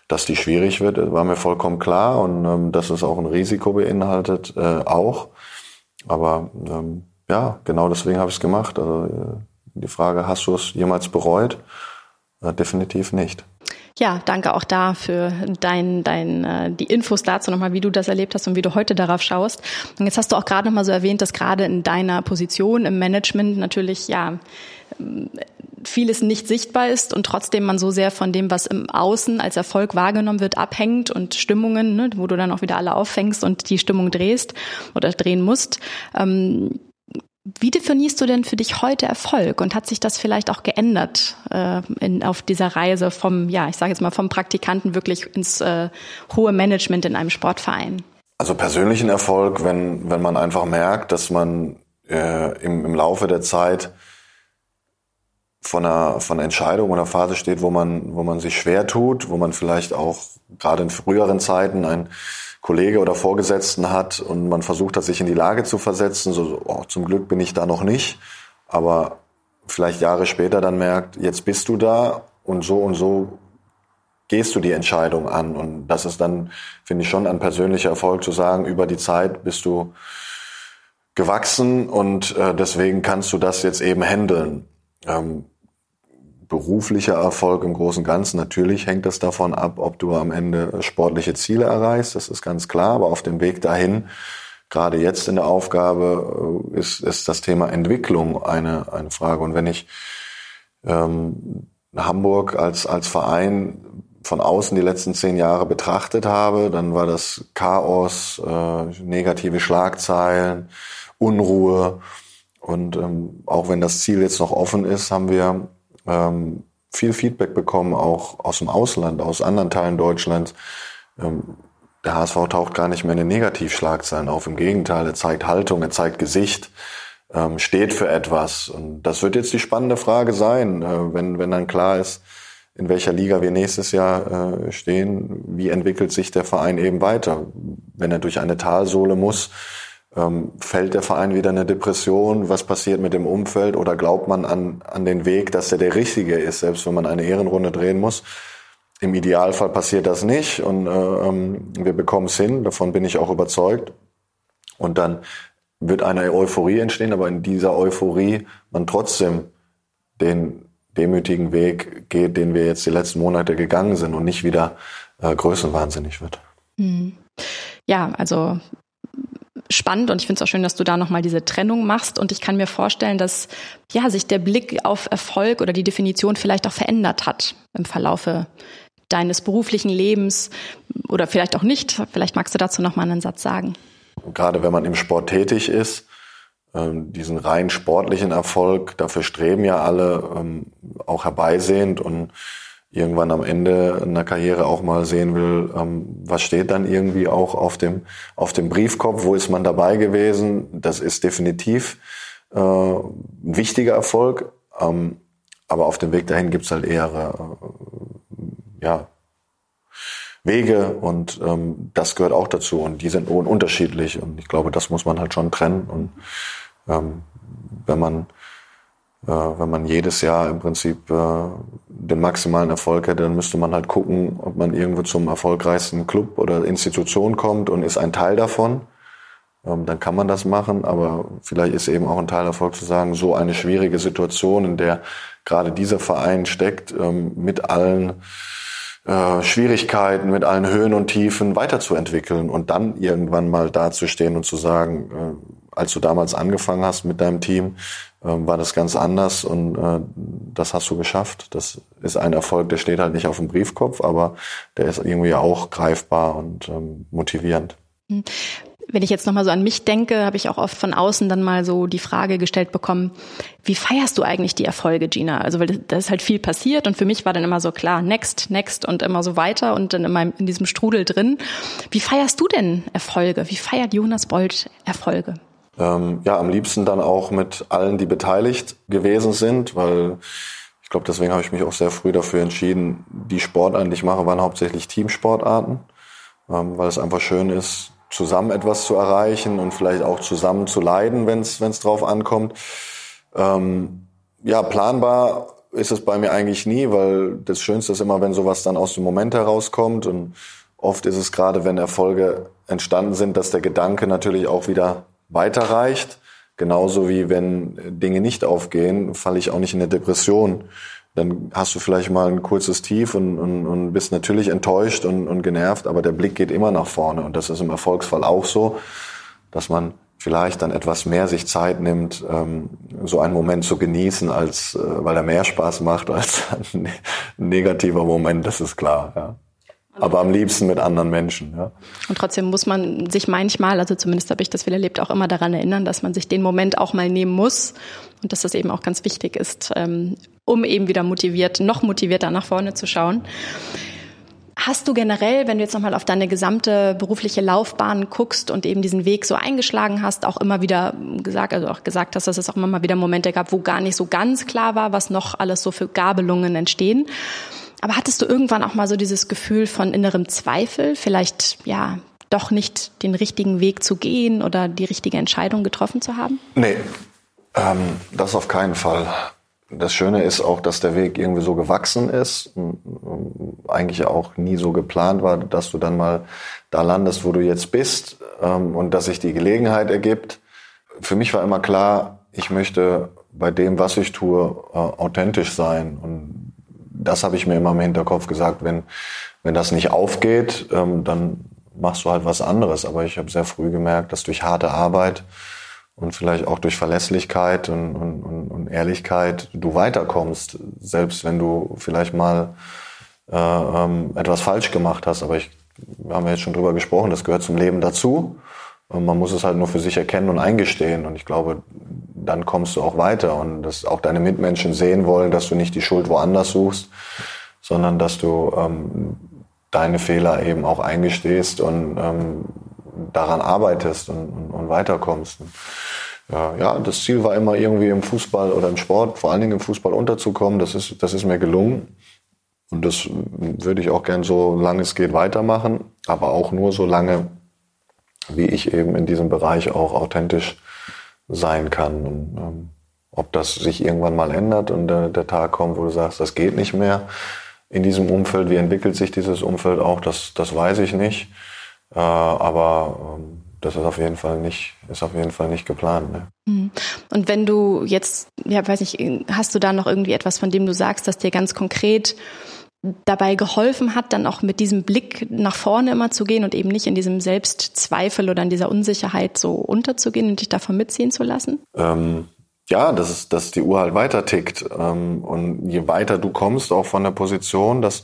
dass die schwierig wird, war mir vollkommen klar und ähm, dass es auch ein Risiko beinhaltet, äh, auch. Aber ähm, ja, genau deswegen habe ich es gemacht. Also äh, die Frage, hast du es jemals bereut? Definitiv nicht. Ja, danke auch da für dein, dein, äh, die Infos dazu nochmal, wie du das erlebt hast und wie du heute darauf schaust. Und jetzt hast du auch gerade nochmal so erwähnt, dass gerade in deiner Position im Management natürlich, ja, vieles nicht sichtbar ist und trotzdem man so sehr von dem, was im Außen als Erfolg wahrgenommen wird, abhängt und Stimmungen, ne, wo du dann auch wieder alle auffängst und die Stimmung drehst oder drehen musst. Ähm, Wie definierst du denn für dich heute Erfolg und hat sich das vielleicht auch geändert äh, in, auf dieser Reise vom, ja, ich sage jetzt mal vom Praktikanten wirklich ins äh, hohe Management in einem Sportverein? Also persönlichen Erfolg, wenn wenn man einfach merkt, dass man äh, im, im Laufe der Zeit von einer, von einer Entscheidung oder Phase steht, wo man, wo man sich schwer tut, wo man vielleicht auch gerade in früheren Zeiten ein Kollege oder Vorgesetzten hat und man versucht hat, sich in die Lage zu versetzen. So, oh, zum Glück bin ich da noch nicht. Aber vielleicht Jahre später dann merkt, jetzt bist du da und so und so gehst du die Entscheidung an. Und das ist dann, finde ich, schon ein persönlicher Erfolg zu sagen, über die Zeit bist du gewachsen und äh, deswegen kannst du das jetzt eben handeln. Ähm, beruflicher Erfolg im Großen und Ganzen. Natürlich hängt das davon ab, ob du am Ende sportliche Ziele erreichst. Das ist ganz klar. Aber auf dem Weg dahin, gerade jetzt in der Aufgabe, äh, ist, ist das Thema Entwicklung eine, eine Frage. Und wenn ich ähm, Hamburg als, als Verein von außen die letzten zehn Jahre betrachtet habe, dann war das Chaos, äh, negative Schlagzeilen, Unruhe. Und ähm, auch wenn das Ziel jetzt noch offen ist, haben wir ähm, viel Feedback bekommen, auch aus dem Ausland, aus anderen Teilen Deutschlands. Ähm, der HSV taucht gar nicht mehr in den Negativschlagzeilen auf. Im Gegenteil, er zeigt Haltung, er zeigt Gesicht, ähm, steht für etwas. Und das wird jetzt die spannende Frage sein, äh, wenn, wenn dann klar ist, in welcher Liga wir nächstes Jahr äh, stehen, wie entwickelt sich der Verein eben weiter. Wenn er durch eine Talsohle muss, ähm, fällt der Verein wieder in eine Depression? Was passiert mit dem Umfeld? Oder glaubt man an, an den Weg, dass er der richtige ist, selbst wenn man eine Ehrenrunde drehen muss? Im Idealfall passiert das nicht und äh, ähm, wir bekommen es hin, davon bin ich auch überzeugt. Und dann wird eine Euphorie entstehen, aber in dieser Euphorie man trotzdem den demütigen Weg geht, den wir jetzt die letzten Monate gegangen sind und nicht wieder äh, größenwahnsinnig wird. Hm. Ja, also spannend und ich finde es auch schön, dass du da nochmal diese Trennung machst und ich kann mir vorstellen, dass ja sich der Blick auf Erfolg oder die Definition vielleicht auch verändert hat im Verlaufe deines beruflichen Lebens oder vielleicht auch nicht. Vielleicht magst du dazu nochmal einen Satz sagen. Gerade wenn man im Sport tätig ist, ähm, diesen rein sportlichen Erfolg, dafür streben ja alle ähm, auch herbeisehend und irgendwann am Ende einer Karriere auch mal sehen will, ähm, was steht dann irgendwie auch auf dem, auf dem Briefkopf, wo ist man dabei gewesen. Das ist definitiv äh, ein wichtiger Erfolg. Ähm, aber auf dem Weg dahin gibt's halt eher äh, ja, Wege und ähm, das gehört auch dazu und die sind unterschiedlich und ich glaube, das muss man halt schon trennen und ähm, wenn man wenn man jedes Jahr im Prinzip äh, den maximalen Erfolg hätte, dann müsste man halt gucken, ob man irgendwo zum erfolgreichsten Club oder Institution kommt und ist ein Teil davon. Ähm, dann kann man das machen, aber vielleicht ist eben auch ein Teil Erfolg zu sagen, so eine schwierige Situation, in der gerade dieser Verein steckt, ähm, mit allen äh, Schwierigkeiten, mit allen Höhen und Tiefen weiterzuentwickeln und dann irgendwann mal dazustehen und zu sagen, als du damals angefangen hast mit deinem Team, war das ganz anders und äh, das hast du geschafft. Das ist ein Erfolg, der steht halt nicht auf dem Briefkopf, aber der ist irgendwie auch greifbar und ähm, motivierend. Hm. Wenn ich jetzt nochmal so an mich denke, habe ich auch oft von außen dann mal so die Frage gestellt bekommen, wie feierst du eigentlich die Erfolge, Gina? Also weil da ist halt viel passiert und für mich war dann immer so klar, next, next und immer so weiter und dann immer in diesem Strudel drin. Wie feierst du denn Erfolge? Wie feiert Jonas Bold Erfolge? Ähm, ja am liebsten dann auch mit allen, die beteiligt gewesen sind, weil ich glaube, deswegen habe ich mich auch sehr früh dafür entschieden, die Sportarten, die ich mache, waren hauptsächlich Teamsportarten, ähm, weil es einfach schön ist, zusammen etwas zu erreichen und vielleicht auch zusammen zu leiden, wenn es drauf ankommt. Ähm, ja, planbar ist es bei mir eigentlich nie, weil das Schönste ist immer, wenn sowas dann aus dem Moment herauskommt und oft ist es gerade, wenn Erfolge entstanden sind, dass der Gedanke natürlich auch wieder weiterreicht. Genauso wie wenn Dinge nicht aufgehen, falle ich auch nicht in eine Depression. Dann hast du vielleicht mal ein kurzes Tief und, und, und bist natürlich enttäuscht und, und genervt, aber der Blick geht immer nach vorne. Und das ist im Erfolgsfall auch so, dass man vielleicht dann etwas mehr sich Zeit nimmt, ähm, so einen Moment zu genießen, als äh, weil er mehr Spaß macht als ein negativer Moment, das ist klar. Ja. Aber am liebsten mit anderen Menschen. Ja. Und trotzdem muss man sich manchmal, also zumindest habe ich das viel erlebt, auch immer daran erinnern, dass man sich den Moment auch mal nehmen muss und dass das eben auch ganz wichtig ist, ähm, um eben wieder motiviert, noch motivierter nach vorne zu schauen. Hast du generell, wenn du jetzt nochmal auf deine gesamte berufliche Laufbahn guckst und eben diesen Weg so eingeschlagen hast, auch immer wieder gesagt, also auch gesagt hast, dass es auch immer mal wieder Momente gab, wo gar nicht so ganz klar war, was noch alles so für Gabelungen entstehen. Aber hattest du irgendwann auch mal so dieses Gefühl von innerem Zweifel, vielleicht ja doch nicht den richtigen Weg zu gehen oder die richtige Entscheidung getroffen zu haben? Nee, ähm, das auf keinen Fall. Das Schöne ist auch, dass der Weg irgendwie so gewachsen ist, eigentlich auch nie so geplant war, dass du dann mal da landest, wo du jetzt bist ähm, und dass sich die Gelegenheit ergibt. Für mich war immer klar, ich möchte bei dem, was ich tue, äh, authentisch sein. Und das habe ich mir immer im Hinterkopf gesagt, wenn, wenn das nicht aufgeht, ähm, dann machst du halt was anderes. Aber ich habe sehr früh gemerkt, dass durch harte Arbeit und vielleicht auch durch Verlässlichkeit und, und, und Ehrlichkeit du weiterkommst, selbst wenn du vielleicht mal äh, ähm, etwas falsch gemacht hast. Aber ich, wir haben ja jetzt schon drüber gesprochen, das gehört zum Leben dazu. Und man muss es halt nur für sich erkennen und eingestehen. Und ich glaube, dann kommst du auch weiter und dass auch deine Mitmenschen sehen wollen, dass du nicht die Schuld woanders suchst, sondern dass du ähm, deine Fehler eben auch eingestehst und ähm, daran arbeitest und, und, und weiterkommst. Ja, ja, das Ziel war immer irgendwie im Fußball oder im Sport, vor allen Dingen im Fußball unterzukommen. Das ist, das ist mir gelungen. Und das würde ich auch gern so lange es geht weitermachen, aber auch nur so lange, wie ich eben in diesem Bereich auch authentisch sein kann. Und ähm, ob das sich irgendwann mal ändert und der, der Tag kommt, wo du sagst, das geht nicht mehr in diesem Umfeld, wie entwickelt sich dieses Umfeld auch, das, das weiß ich nicht. Äh, aber ähm, das ist auf jeden Fall nicht, ist auf jeden Fall nicht geplant. Ne? Mhm. Und wenn du jetzt, ja, weiß nicht, hast du da noch irgendwie etwas, von dem du sagst, dass dir ganz konkret dabei geholfen hat, dann auch mit diesem Blick nach vorne immer zu gehen und eben nicht in diesem Selbstzweifel oder in dieser Unsicherheit so unterzugehen und dich davon mitziehen zu lassen? Ähm, ja, dass, ist, dass die Uhr halt weiter tickt. Ähm, und je weiter du kommst, auch von der Position, dass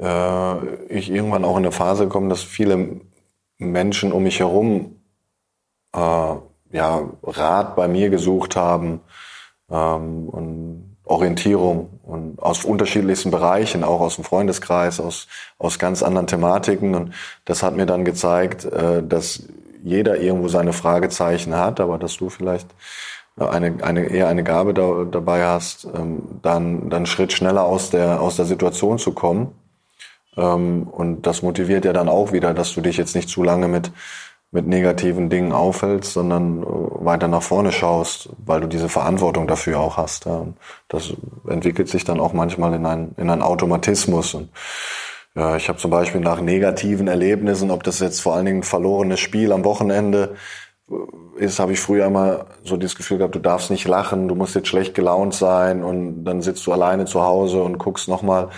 äh, ich irgendwann auch in eine Phase komme, dass viele Menschen um mich herum äh, ja, Rat bei mir gesucht haben ähm, und Orientierung und aus unterschiedlichsten Bereichen, auch aus dem Freundeskreis, aus, aus ganz anderen Thematiken. Und das hat mir dann gezeigt, äh, dass jeder irgendwo seine Fragezeichen hat, aber dass du vielleicht eine, eine, eher eine Gabe da, dabei hast, ähm, dann, dann Schritt schneller aus der, aus der Situation zu kommen ähm, und das motiviert ja dann auch wieder, dass du dich jetzt nicht zu lange mit, mit negativen Dingen aufhältst, sondern äh, weiter nach vorne schaust, weil du diese Verantwortung dafür auch hast. Das entwickelt sich dann auch manchmal in einen, in einen Automatismus. Und ich habe zum Beispiel nach negativen Erlebnissen, ob das jetzt vor allen Dingen ein verlorenes Spiel am Wochenende äh, ist, habe ich früher immer so dieses Gefühl gehabt, du darfst nicht lachen, du musst jetzt schlecht gelaunt sein und dann sitzt du alleine zu Hause und guckst nochmal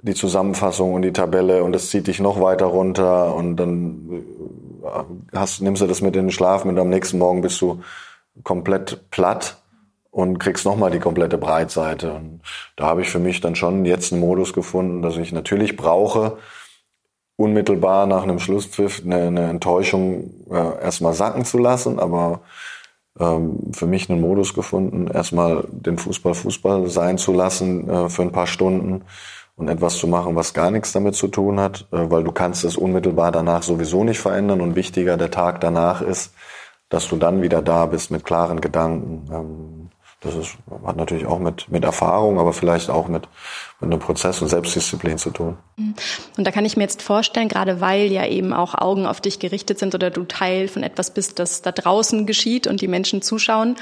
die Zusammenfassung und die Tabelle und das zieht dich noch weiter runter und dann äh, hast, nimmst du das mit in den Schlaf und am nächsten Morgen bist du komplett platt und kriegst nochmal die komplette Breitseite. Und da habe ich für mich dann schon jetzt einen Modus gefunden, dass ich natürlich brauche, unmittelbar nach einem Schlusspfiff eine, eine Enttäuschung äh, erstmal sacken zu lassen, aber ähm, für mich einen Modus gefunden, erstmal den Fußball Fußball sein zu lassen äh, für ein paar Stunden und etwas zu machen, was gar nichts damit zu tun hat, äh, weil du kannst es unmittelbar danach sowieso nicht verändern und wichtiger der Tag danach ist, dass du dann wieder da bist mit klaren Gedanken. Ähm, das ist, hat natürlich auch mit, mit Erfahrung, aber vielleicht auch mit, mit einem Prozess und Selbstdisziplin zu tun. Mhm. Und da kann ich mir jetzt vorstellen, gerade weil ja eben auch Augen auf dich gerichtet sind oder du Teil von etwas bist, das da draußen geschieht und die Menschen zuschauen,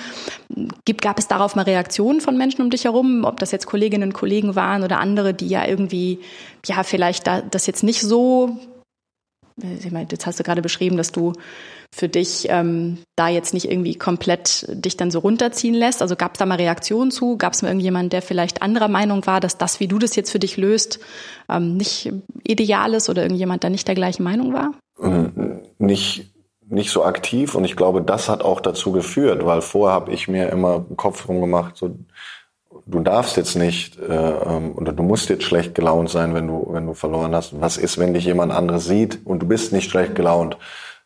gab es darauf mal Reaktionen von Menschen um dich herum, ob das jetzt Kolleginnen und Kollegen waren oder andere, die ja irgendwie, ja, vielleicht da, das jetzt nicht so Jetzt hast du gerade beschrieben, dass du für dich ähm, da jetzt nicht irgendwie komplett dich dann so runterziehen lässt. Also gab es da mal Reaktionen zu? Gab es mal irgendjemand, der vielleicht anderer Meinung war, dass das, wie du das jetzt für dich löst, ähm, nicht ideal ist oder irgendjemand, der nicht der gleichen Meinung war? Nicht nicht so aktiv und ich glaube, das hat auch dazu geführt, weil vorher habe ich mir immer einen Kopf drum gemacht, so du darfst jetzt nicht äh, ähm, oder du musst jetzt schlecht gelaunt sein, wenn du wenn du verloren hast. Was ist, wenn dich jemand anderes sieht und du bist nicht schlecht gelaunt?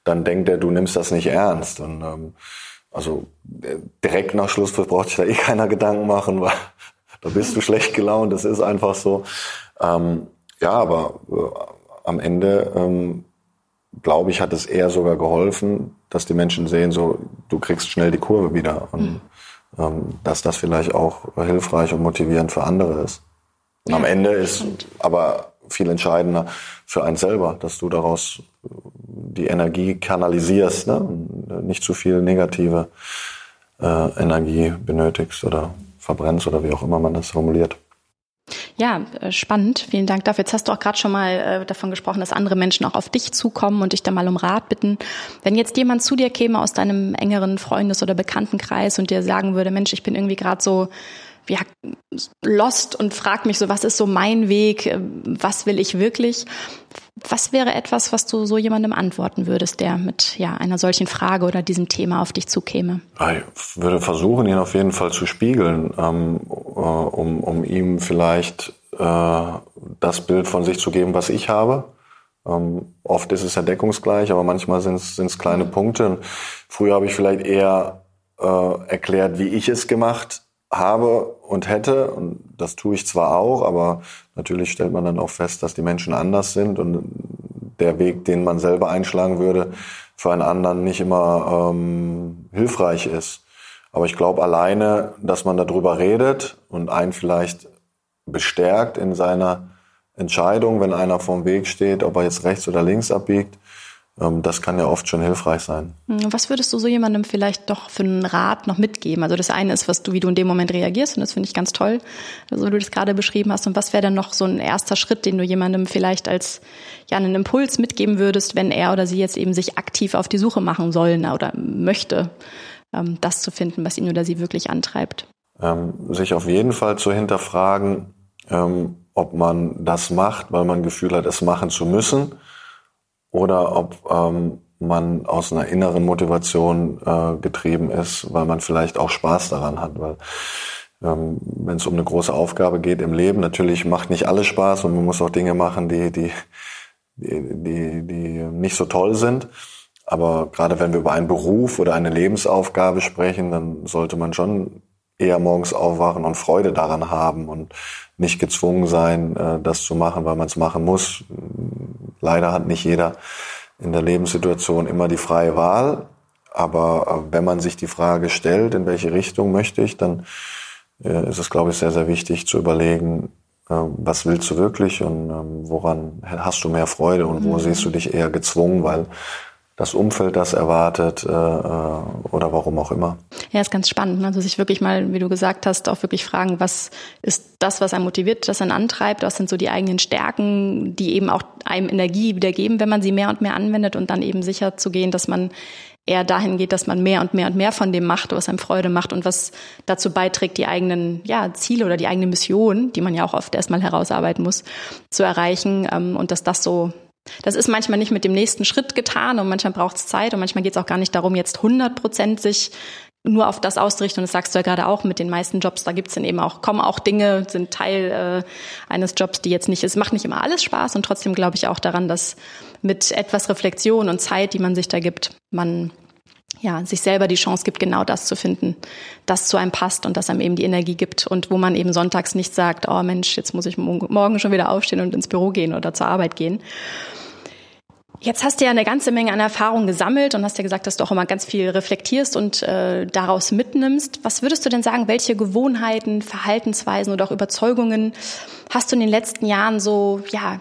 Dann denkt er, du nimmst das nicht ernst. Und ähm, also äh, direkt nach Schlusspfiff braucht sich da eh keiner Gedanken machen, weil da bist du schlecht gelaunt. Das ist einfach so. Ähm, ja, aber äh, am Ende ähm, glaube ich, hat es eher sogar geholfen, dass die Menschen sehen, so du kriegst schnell die Kurve wieder und mhm. Ähm, dass das vielleicht auch hilfreich und motivierend für andere ist. Und ja, am Ende ist aber viel entscheidender für einen selber, dass du daraus die Energie kanalisierst, ne? Und nicht zu viel negative äh, Energie benötigst oder verbrennst oder wie auch immer man das formuliert. Ja, äh, spannend. Vielen Dank dafür. Jetzt hast du auch gerade schon mal äh, davon gesprochen, dass andere Menschen auch auf dich zukommen und dich da mal um Rat bitten. Wenn jetzt jemand zu dir käme aus deinem engeren Freundes- oder Bekanntenkreis und dir sagen würde, Mensch, ich bin irgendwie gerade so ja, lost und fragt mich so, was ist so mein Weg, äh, was will ich wirklich? Was wäre etwas, was du so jemandem antworten würdest, der mit ja, einer solchen Frage oder diesem Thema auf dich zukäme? Ich würde versuchen, ihn auf jeden Fall zu spiegeln, ähm, äh, um, um ihm vielleicht äh, das Bild von sich zu geben, was ich habe. Ähm, oft ist es ja deckungsgleich, aber manchmal sind es kleine Punkte. Und früher habe ich vielleicht eher äh, erklärt, wie ich es gemacht habe und hätte, und das tue ich zwar auch, aber natürlich stellt man dann auch fest, dass die Menschen anders sind und der Weg, den man selber einschlagen würde, für einen anderen nicht immer ähm, hilfreich ist. Aber ich glaube alleine, dass man darüber redet und einen vielleicht bestärkt in seiner Entscheidung, wenn einer vorm Weg steht, ob er jetzt rechts oder links abbiegt, das kann ja oft schon hilfreich sein. Hm, was würdest du so jemandem vielleicht doch für einen Rat noch mitgeben? Also das eine ist, was du, wie du in dem Moment reagierst, und das finde ich ganz toll, so wie du das gerade beschrieben hast. Und was wäre dann noch so ein erster Schritt, den du jemandem vielleicht als ja einen Impuls mitgeben würdest, wenn er oder sie jetzt eben sich aktiv auf die Suche machen sollen oder möchte, ähm, das zu finden, was ihn oder sie wirklich antreibt? Ähm, sich auf jeden Fall zu hinterfragen, ähm, ob man das macht, weil man Gefühl hat, es machen zu müssen oder ob ähm, man aus einer inneren Motivation äh, getrieben ist, weil man vielleicht auch Spaß daran hat. Weil ähm, wenn es um eine große Aufgabe geht im Leben, natürlich macht nicht alles Spaß und man muss auch Dinge machen, die, die, die, die, die nicht so toll sind. Aber gerade wenn wir über einen Beruf oder eine Lebensaufgabe sprechen, dann sollte man schon eher morgens aufwachen und Freude daran haben und nicht gezwungen sein, äh, das zu machen, weil man es machen muss. Leider hat nicht jeder in der Lebenssituation immer die freie Wahl. Aber äh, wenn man sich die Frage stellt, in welche Richtung möchte ich, dann äh, ist es, glaube ich, sehr, sehr wichtig zu überlegen, was willst du wirklich und ähm, woran hast du mehr Freude und wo mhm. siehst du dich eher gezwungen, weil das Umfeld das erwartet äh, äh, oder warum auch immer. Ja, ist ganz spannend. Ne? Also sich wirklich mal, wie du gesagt hast, auch wirklich fragen, was ist das, was einen motiviert, das einen antreibt, was sind so die eigenen Stärken, die eben auch einem Energie wiedergeben, wenn man sie mehr und mehr anwendet und dann eben sicher zu gehen, dass man eher dahin geht, dass man mehr und mehr und mehr von dem macht, was einem Freude macht und was dazu beiträgt, die eigenen ja, Ziele oder die eigene Mission, die man ja auch oft erstmal herausarbeiten muss, zu erreichen ähm, und dass das so das ist manchmal nicht mit dem nächsten Schritt getan und manchmal braucht es Zeit und manchmal geht es auch gar nicht darum, jetzt 100 Prozent sich nur auf das auszurichten. Und das sagst du ja gerade auch mit den meisten Jobs, da gibt's dann eben auch, kommen auch Dinge, sind Teil äh, eines Jobs, die jetzt nicht, es macht nicht immer alles Spaß und trotzdem glaube ich auch daran, dass mit etwas Reflexion und Zeit, die man sich da gibt, man ja, sich selber die Chance gibt, genau das zu finden, das zu einem passt und das einem eben die Energie gibt und wo man eben sonntags nicht sagt, oh Mensch, jetzt muss ich morgen schon wieder aufstehen und ins Büro gehen oder zur Arbeit gehen. Jetzt hast du ja eine ganze Menge an Erfahrung gesammelt und hast ja gesagt, dass du auch immer ganz viel reflektierst und äh, daraus mitnimmst. Was würdest du denn sagen, welche Gewohnheiten, Verhaltensweisen oder auch Überzeugungen hast du in den letzten Jahren so ja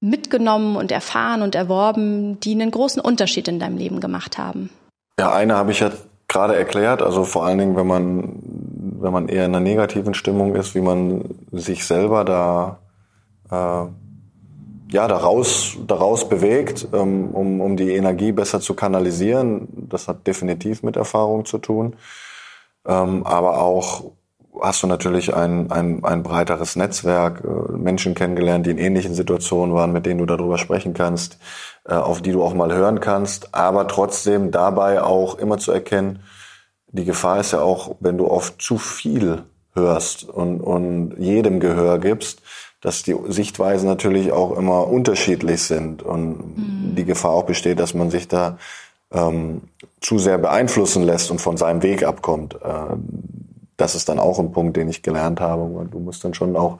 mitgenommen und erfahren und erworben, die einen großen Unterschied in deinem Leben gemacht haben? Ja, eine habe ich ja gerade erklärt. Also vor allen Dingen, wenn man, wenn man eher in einer negativen Stimmung ist, wie man sich selber da, äh, ja, daraus, daraus bewegt, ähm, um, um die Energie besser zu kanalisieren. Das hat definitiv mit Erfahrung zu tun. Ähm, aber auch hast du natürlich ein, ein, ein breiteres Netzwerk, äh, Menschen kennengelernt, die in ähnlichen Situationen waren, mit denen du darüber sprechen kannst, auf die du auch mal hören kannst, aber trotzdem dabei auch immer zu erkennen, die Gefahr ist ja auch, wenn du auf zu viel hörst und, und jedem Gehör gibst, dass die Sichtweisen natürlich auch immer unterschiedlich sind und mhm. die Gefahr auch besteht, dass man sich da ähm, zu sehr beeinflussen lässt und von seinem Weg abkommt. Äh, das ist dann auch ein Punkt, den ich gelernt habe. Du musst dann schon auch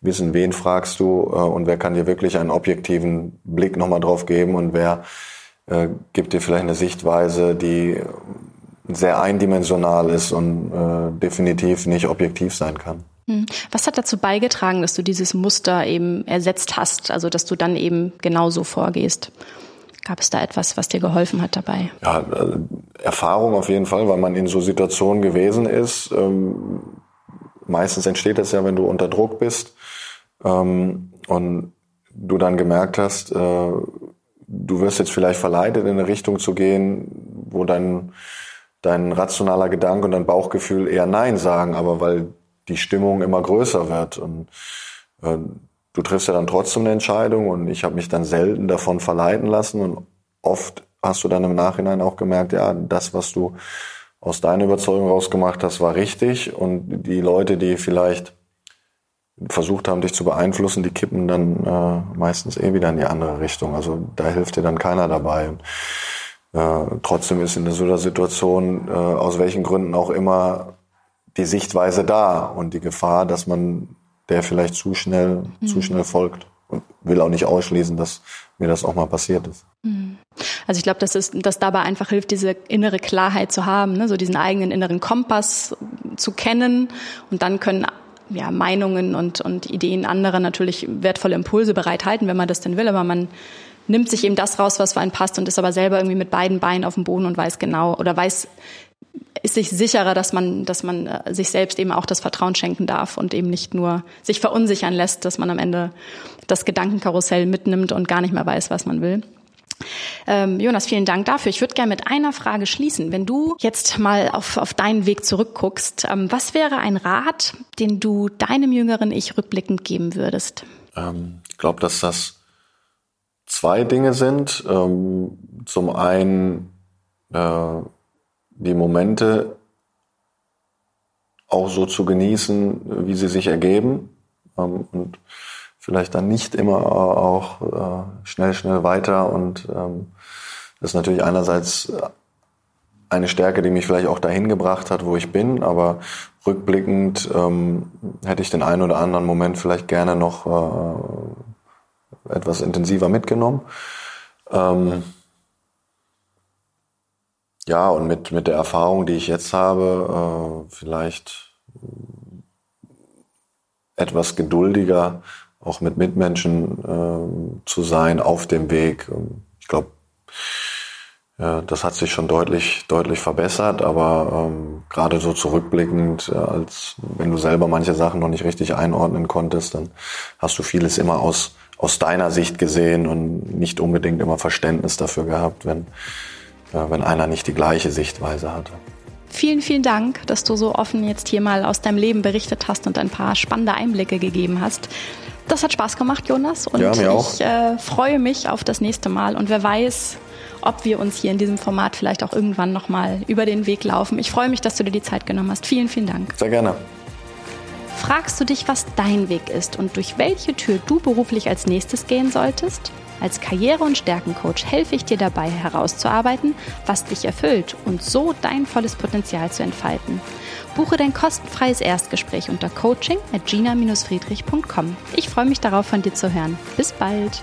wissen, wen fragst du äh, und wer kann dir wirklich einen objektiven Blick nochmal drauf geben und wer äh, gibt dir vielleicht eine Sichtweise, die sehr eindimensional ist und äh, definitiv nicht objektiv sein kann. Hm. Was hat dazu beigetragen, dass du dieses Muster eben ersetzt hast, also dass du dann eben genauso vorgehst? Gab es da etwas, was dir geholfen hat dabei? Ja, äh, Erfahrung auf jeden Fall, weil man in so Situationen gewesen ist. Ähm, meistens entsteht das ja, wenn du unter Druck bist ähm, und du dann gemerkt hast, äh, du wirst jetzt vielleicht verleitet, in eine Richtung zu gehen, wo dein, dein rationaler Gedanke und dein Bauchgefühl eher Nein sagen, aber weil die Stimmung immer größer wird. Und äh, du triffst ja dann trotzdem eine Entscheidung und ich habe mich dann selten davon verleiten lassen. Und oft hast du dann im Nachhinein auch gemerkt, ja, das, was du aus deiner Überzeugung rausgemacht hast, war richtig. Und die Leute, die vielleicht versucht haben, dich zu beeinflussen, die kippen dann äh, meistens eh wieder in die andere Richtung. Also da hilft dir dann keiner dabei. Und, äh, trotzdem ist in so einer Situation, äh, aus welchen Gründen auch immer, die Sichtweise da und die Gefahr, dass man der vielleicht zu schnell, mhm. zu schnell folgt. Und will auch nicht ausschließen, dass mir das auch mal passiert ist. Mhm. Also ich glaube, dass es, dass dabei einfach hilft, diese innere Klarheit zu haben, ne? so diesen eigenen inneren Kompass zu kennen und dann können ja, Meinungen und, und Ideen anderer natürlich wertvolle Impulse bereithalten, wenn man das denn will, aber man nimmt sich eben das raus, was für einen passt und ist aber selber irgendwie mit beiden Beinen auf dem Boden und weiß genau oder weiß, ist sich sicherer, dass man, dass man äh, sich selbst eben auch das Vertrauen schenken darf und eben nicht nur sich verunsichern lässt, dass man am Ende das Gedankenkarussell mitnimmt und gar nicht mehr weiß, was man will. Ähm, Jonas, vielen Dank dafür. Ich würde gerne mit einer Frage schließen. Wenn du jetzt mal auf, auf deinen Weg zurückguckst, ähm, was wäre ein Rat, den du deinem jüngeren Ich rückblickend geben würdest? Ähm, ich glaube, dass das zwei Dinge sind. Ähm, zum einen äh, die Momente auch so zu genießen, wie sie sich ergeben. Ähm, und vielleicht dann nicht immer auch äh, schnell, schnell weiter. Und ähm, das ist natürlich einerseits eine Stärke, die mich vielleicht auch dahin gebracht hat, wo ich bin, aber rückblickend ähm, hätte ich den einen oder anderen Moment vielleicht gerne noch äh, etwas intensiver mitgenommen. Ähm, ja, und mit, mit der Erfahrung, die ich jetzt habe, äh, vielleicht etwas geduldiger auch mit Mitmenschen äh, zu sein auf dem Weg. Ich glaube, ja, das hat sich schon deutlich, deutlich verbessert, aber ähm, gerade so zurückblickend, äh, als wenn du selber manche Sachen noch nicht richtig einordnen konntest, dann hast du vieles immer aus, aus deiner Sicht gesehen und nicht unbedingt immer Verständnis dafür gehabt, wenn, äh, wenn einer nicht die gleiche Sichtweise hatte. Vielen, vielen Dank, dass du so offen jetzt hier mal aus deinem Leben berichtet hast und ein paar spannende Einblicke gegeben hast. Das hat Spaß gemacht, Jonas. Und ja, mir auch. ich äh, freue mich auf das nächste Mal. Und wer weiß, ob wir uns hier in diesem Format vielleicht auch irgendwann nochmal über den Weg laufen. Ich freue mich, dass du dir die Zeit genommen hast. Vielen, vielen Dank. Sehr gerne. Fragst du dich, was dein Weg ist und durch welche Tür du beruflich als nächstes gehen solltest? Als Karriere- und Stärkencoach helfe ich dir dabei herauszuarbeiten, was dich erfüllt und so dein volles Potenzial zu entfalten. Buche dein kostenfreies Erstgespräch unter coaching at gina-friedrich.com. Ich freue mich darauf, von dir zu hören. Bis bald!